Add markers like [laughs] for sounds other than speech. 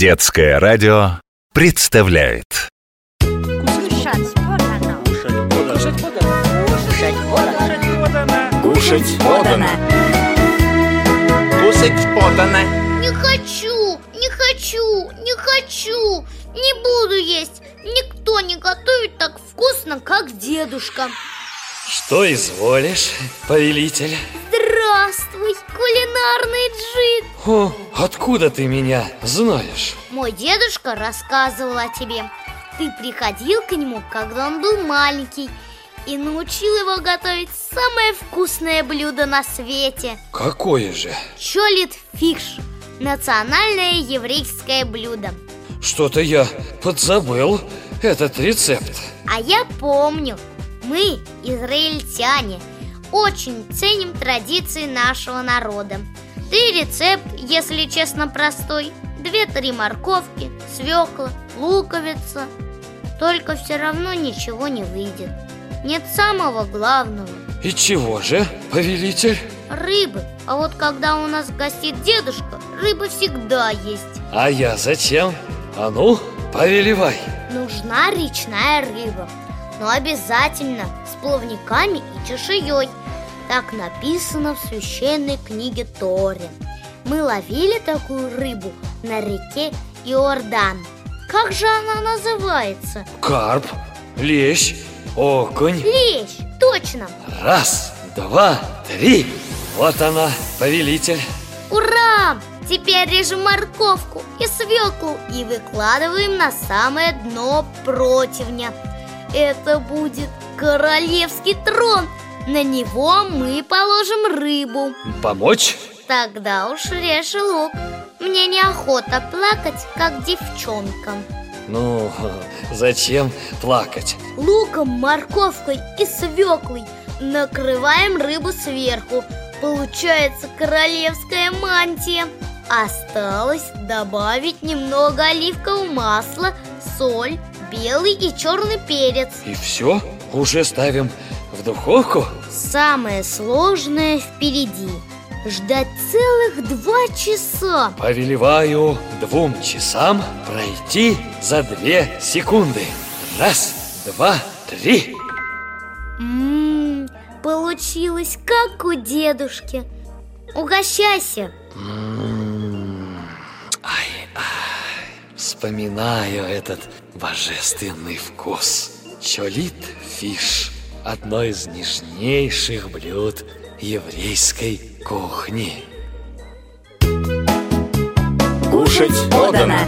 Детское радио представляет Кушать подано. Кушать подано. Кушать подано. Кушать подано. Кушать подано. Не хочу, не хочу, не хочу, не буду есть. Никто не готовит так вкусно, как дедушка. Что изволишь, повелитель? Здравствуй, кулинарный джин. О, откуда ты меня знаешь? Мой дедушка рассказывал о тебе. Ты приходил к нему, когда он был маленький, и научил его готовить самое вкусное блюдо на свете. Какое же? Чолит фиш. Национальное еврейское блюдо. Что-то я подзабыл этот рецепт. А я помню, мы, израильтяне, очень ценим традиции нашего народа. И рецепт, если честно, простой. Две-три морковки, свекла, луковица. Только все равно ничего не выйдет. Нет самого главного И чего же, повелитель? – рыбы. А вот когда у нас гостит дедушка, рыба всегда есть. А я зачем? А ну, повелевай. Нужна речная рыба, но обязательно с плавниками и чешуей. Так написано в священной книге Торе. Мы ловили такую рыбу на реке Иордан. Как же она называется? Карп, лещ, окунь. Лещ, точно! Раз, два, три. Вот она, повелитель. Ура! Теперь режем морковку и свеклу и выкладываем на самое дно противня. Это будет королевский трон. На него мы положим рыбу. Помочь? Тогда уж режь лук. Мне неохота плакать, как девчонка. Ну, [laughs] зачем плакать? Луком, морковкой и свеклой накрываем рыбу сверху. Получается королевская мантия. Осталось добавить немного оливкового масла, соль, белый и черный перец. И все? Уже ставим в духовку? Самое сложное впереди. Ждать целых два часа. Повелеваю двум часам пройти за две секунды. Раз, два, три. Ммм, получилось как у дедушки. Угощайся. Вспоминаю этот божественный вкус. Чолит фиш – одно из нежнейших блюд еврейской кухни. Кушать подано.